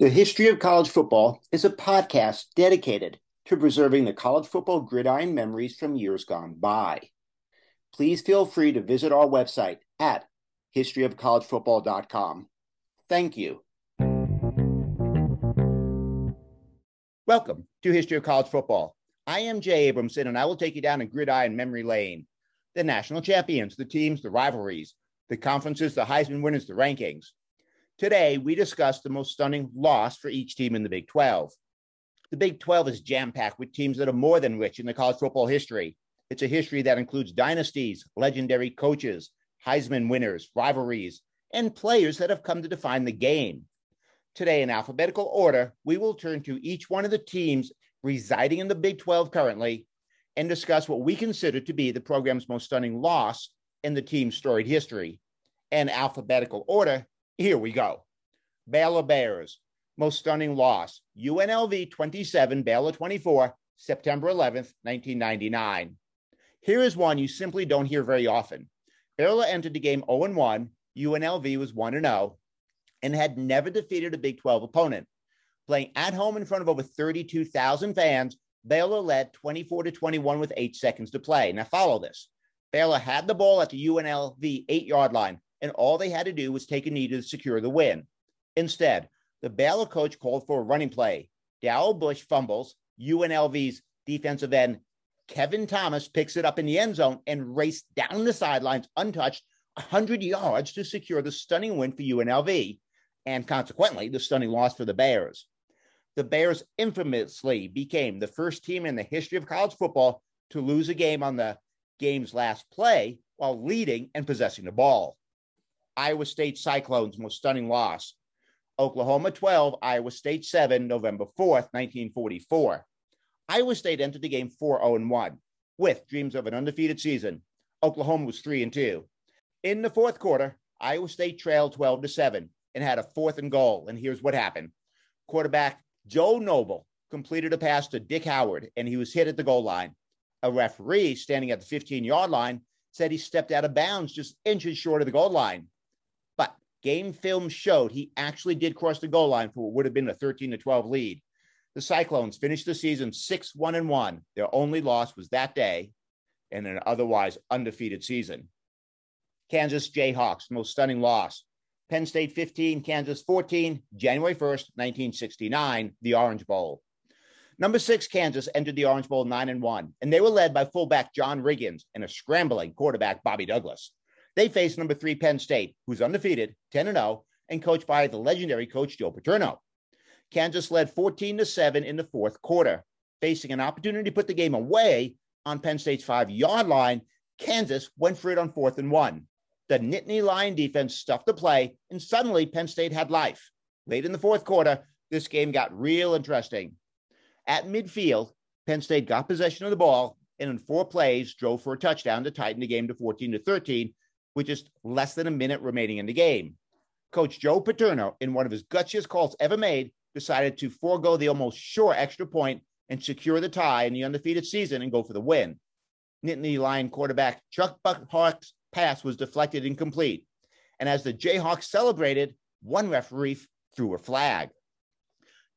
The History of College Football is a podcast dedicated to preserving the college football gridiron memories from years gone by. Please feel free to visit our website at historyofcollegefootball.com. Thank you. Welcome to History of College Football. I am Jay Abramson, and I will take you down a gridiron memory lane. The national champions, the teams, the rivalries, the conferences, the Heisman winners, the rankings. Today, we discuss the most stunning loss for each team in the Big 12. The Big 12 is jam packed with teams that are more than rich in the college football history. It's a history that includes dynasties, legendary coaches, Heisman winners, rivalries, and players that have come to define the game. Today, in alphabetical order, we will turn to each one of the teams residing in the Big 12 currently and discuss what we consider to be the program's most stunning loss in the team's storied history. In alphabetical order, here we go. Baylor Bears, most stunning loss. UNLV 27, Baylor 24, September 11th, 1999. Here is one you simply don't hear very often. Baylor entered the game 0 1, UNLV was 1 0, and had never defeated a Big 12 opponent. Playing at home in front of over 32,000 fans, Baylor led 24 to 21 with eight seconds to play. Now, follow this. Baylor had the ball at the UNLV eight yard line and all they had to do was take a knee to secure the win. Instead, the Baylor coach called for a running play. Darrell Bush fumbles. UNLV's defensive end Kevin Thomas picks it up in the end zone and raced down the sidelines untouched 100 yards to secure the stunning win for UNLV and consequently the stunning loss for the Bears. The Bears infamously became the first team in the history of college football to lose a game on the game's last play while leading and possessing the ball. Iowa State Cyclones' most stunning loss. Oklahoma 12, Iowa State 7, November 4th, 1944. Iowa State entered the game 4 0 1 with dreams of an undefeated season. Oklahoma was 3 2. In the fourth quarter, Iowa State trailed 12 to 7 and had a fourth and goal. And here's what happened quarterback Joe Noble completed a pass to Dick Howard, and he was hit at the goal line. A referee standing at the 15 yard line said he stepped out of bounds just inches short of the goal line. Game film showed he actually did cross the goal line for what would have been a 13 to 12 lead. The Cyclones finished the season 6 1 and 1. Their only loss was that day in an otherwise undefeated season. Kansas Jayhawks, most stunning loss. Penn State 15, Kansas 14, January 1st, 1969, the Orange Bowl. Number six, Kansas entered the Orange Bowl 9 and 1, and they were led by fullback John Riggins and a scrambling quarterback Bobby Douglass. They face number three Penn State, who's undefeated, 10 and 0, and coached by the legendary coach Joe Paterno. Kansas led 14 to 7 in the fourth quarter, facing an opportunity to put the game away on Penn State's five yard line. Kansas went for it on fourth and one. The Nittany Lion defense stuffed the play, and suddenly Penn State had life. Late in the fourth quarter, this game got real interesting. At midfield, Penn State got possession of the ball and in four plays drove for a touchdown to tighten the game to 14 to 13 with just less than a minute remaining in the game. Coach Joe Paterno, in one of his gutsiest calls ever made, decided to forego the almost sure extra point and secure the tie in the undefeated season and go for the win. Nittany Lion quarterback Chuck Burkhart's pass was deflected incomplete. And as the Jayhawks celebrated, one referee threw a flag.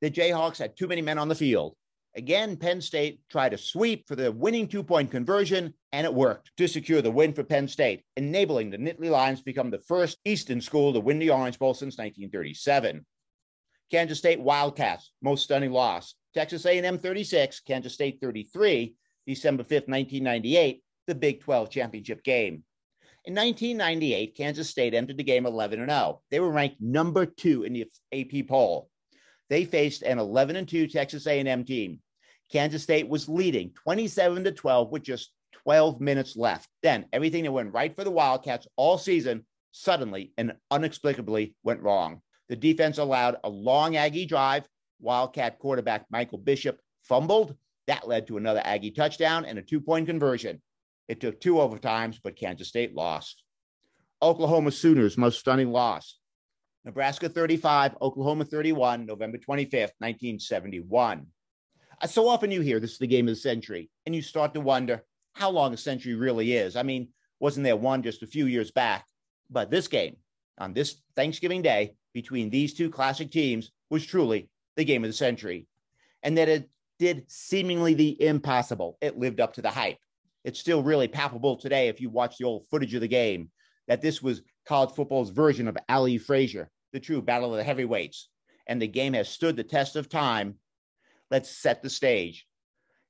The Jayhawks had too many men on the field. Again, Penn State tried a sweep for the winning two point conversion, and it worked to secure the win for Penn State, enabling the Nittany Lions to become the first Eastern school to win the Orange Bowl since 1937. Kansas State Wildcats, most stunning loss. Texas A&M 36, Kansas State 33, December 5th, 1998, the Big 12 championship game. In 1998, Kansas State entered the game 11 and 0. They were ranked number two in the AP poll. They faced an 11 and 2 Texas A&M team Kansas State was leading 27 to 12 with just 12 minutes left. Then everything that went right for the Wildcats all season suddenly and inexplicably went wrong. The defense allowed a long Aggie drive. Wildcat quarterback Michael Bishop fumbled. That led to another Aggie touchdown and a two point conversion. It took two overtimes, but Kansas State lost. Oklahoma Sooners' most stunning loss. Nebraska 35, Oklahoma 31, November 25th, 1971. Uh, so often you hear this is the game of the century, and you start to wonder how long a century really is. I mean, wasn't there one just a few years back? But this game on this Thanksgiving Day between these two classic teams was truly the game of the century, and that it did seemingly the impossible. It lived up to the hype. It's still really palpable today if you watch the old footage of the game that this was college football's version of Ali Frazier, the true battle of the heavyweights. And the game has stood the test of time. Let's set the stage.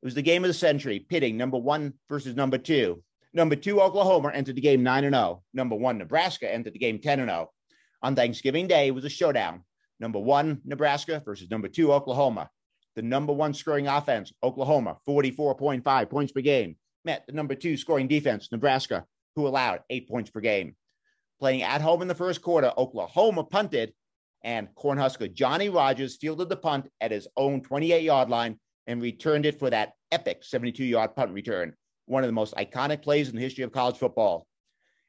It was the game of the century, pitting number one versus number two. Number two, Oklahoma entered the game 9 0. Number one, Nebraska entered the game 10 0. On Thanksgiving Day it was a showdown. Number one, Nebraska versus number two, Oklahoma. The number one scoring offense, Oklahoma, 44.5 points per game, met the number two scoring defense, Nebraska, who allowed eight points per game. Playing at home in the first quarter, Oklahoma punted, and Cornhusker Johnny Rodgers fielded the punt at his own 28 yard line and returned it for that epic 72 yard punt return, one of the most iconic plays in the history of college football.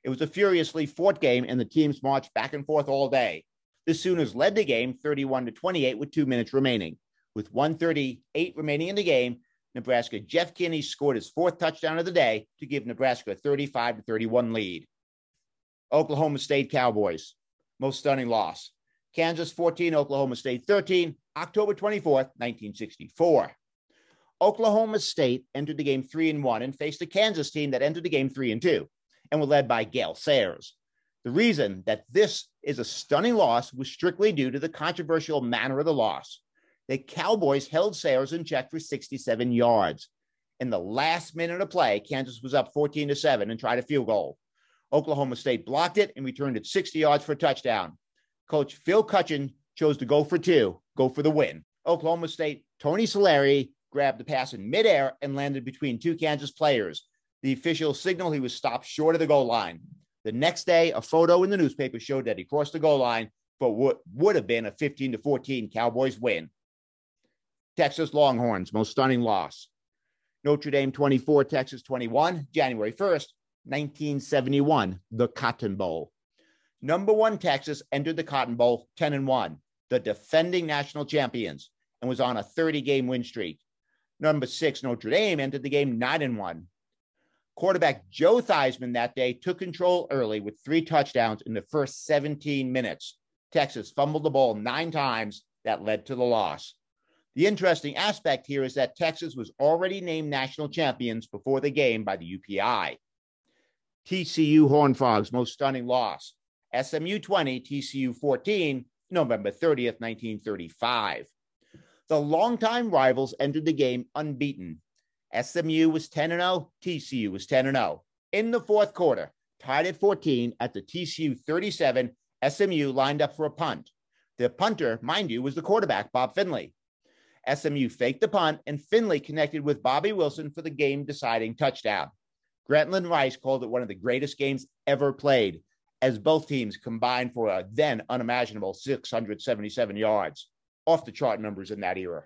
It was a furiously fought game, and the teams marched back and forth all day. The Sooners led the game 31 to 28 with two minutes remaining. With 138 remaining in the game, Nebraska Jeff Kinney scored his fourth touchdown of the day to give Nebraska a 35 to 31 lead. Oklahoma State Cowboys, most stunning loss. Kansas 14, Oklahoma State 13, October 24th, 1964. Oklahoma State entered the game 3 and 1 and faced a Kansas team that entered the game 3 and 2 and were led by Gale Sayers. The reason that this is a stunning loss was strictly due to the controversial manner of the loss. The Cowboys held Sayers in check for 67 yards. In the last minute of play, Kansas was up 14 to 7 and tried a field goal. Oklahoma State blocked it and returned it 60 yards for a touchdown. Coach Phil Cutchin chose to go for two, go for the win. Oklahoma State, Tony Solari grabbed the pass in midair and landed between two Kansas players. The official signal he was stopped short of the goal line. The next day, a photo in the newspaper showed that he crossed the goal line for what would have been a 15 to 14 Cowboys win. Texas Longhorns, most stunning loss. Notre Dame 24, Texas 21, January 1st, 1971, the Cotton Bowl. Number one, Texas entered the Cotton Bowl 10 and 1, the defending national champions, and was on a 30 game win streak. Number six, Notre Dame entered the game 9 and 1. Quarterback Joe Theismann that day took control early with three touchdowns in the first 17 minutes. Texas fumbled the ball nine times. That led to the loss. The interesting aspect here is that Texas was already named national champions before the game by the UPI. TCU Horned Frogs, most stunning loss. SMU 20, TCU 14, November 30th, 1935. The longtime rivals entered the game unbeaten. SMU was 10 0, TCU was 10 0. In the fourth quarter, tied at 14 at the TCU 37, SMU lined up for a punt. The punter, mind you, was the quarterback, Bob Finley. SMU faked the punt, and Finley connected with Bobby Wilson for the game deciding touchdown. Grantland Rice called it one of the greatest games ever played, as both teams combined for a then unimaginable 677 yards, off the chart numbers in that era.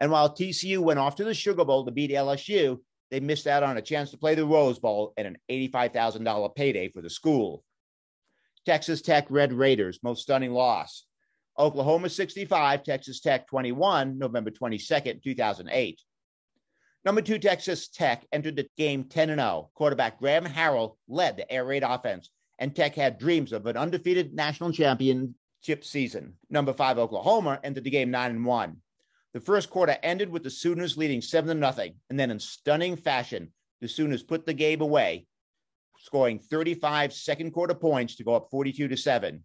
And while TCU went off to the Sugar Bowl to beat LSU, they missed out on a chance to play the Rose Bowl and an $85,000 payday for the school. Texas Tech Red Raiders, most stunning loss. Oklahoma 65, Texas Tech 21, November 22nd, 2008. Number two, Texas Tech entered the game 10 0. Quarterback Graham Harrell led the air raid offense, and Tech had dreams of an undefeated national championship season. Number five, Oklahoma entered the game 9 and 1. The first quarter ended with the Sooners leading 7 to nothing, and then in stunning fashion, the Sooners put the game away, scoring 35 second quarter points to go up 42 to 7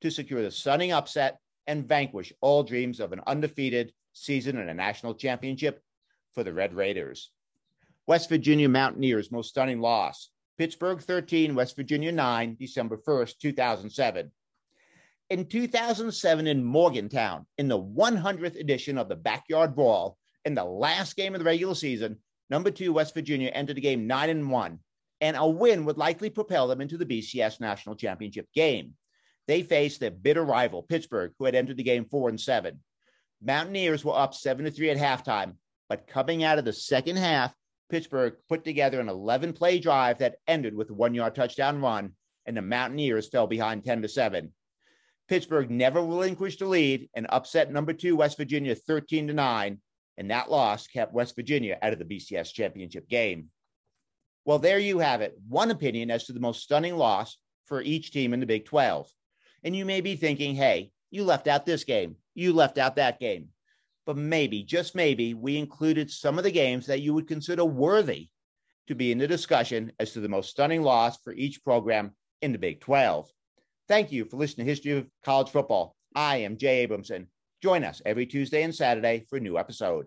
to secure the stunning upset and vanquish all dreams of an undefeated season and a national championship for the Red Raiders. West Virginia Mountaineers, most stunning loss. Pittsburgh 13, West Virginia 9, December 1st, 2007. In 2007 in Morgantown, in the 100th edition of the Backyard Brawl, in the last game of the regular season, number two West Virginia entered the game 9 and 1, and a win would likely propel them into the BCS National Championship game. They faced their bitter rival, Pittsburgh, who had entered the game four and seven. Mountaineers were up seven to three at halftime, but coming out of the second half, Pittsburgh put together an 11 play drive that ended with a one yard touchdown run, and the Mountaineers fell behind 10 to 7. Pittsburgh never relinquished the lead and upset number two West Virginia 13 to 9, and that loss kept West Virginia out of the BCS championship game. Well, there you have it. One opinion as to the most stunning loss for each team in the Big 12. And you may be thinking, hey, you left out this game, you left out that game. But maybe, just maybe, we included some of the games that you would consider worthy to be in the discussion as to the most stunning loss for each program in the Big 12. Thank you for listening to History of College Football. I am Jay Abramson. Join us every Tuesday and Saturday for a new episode.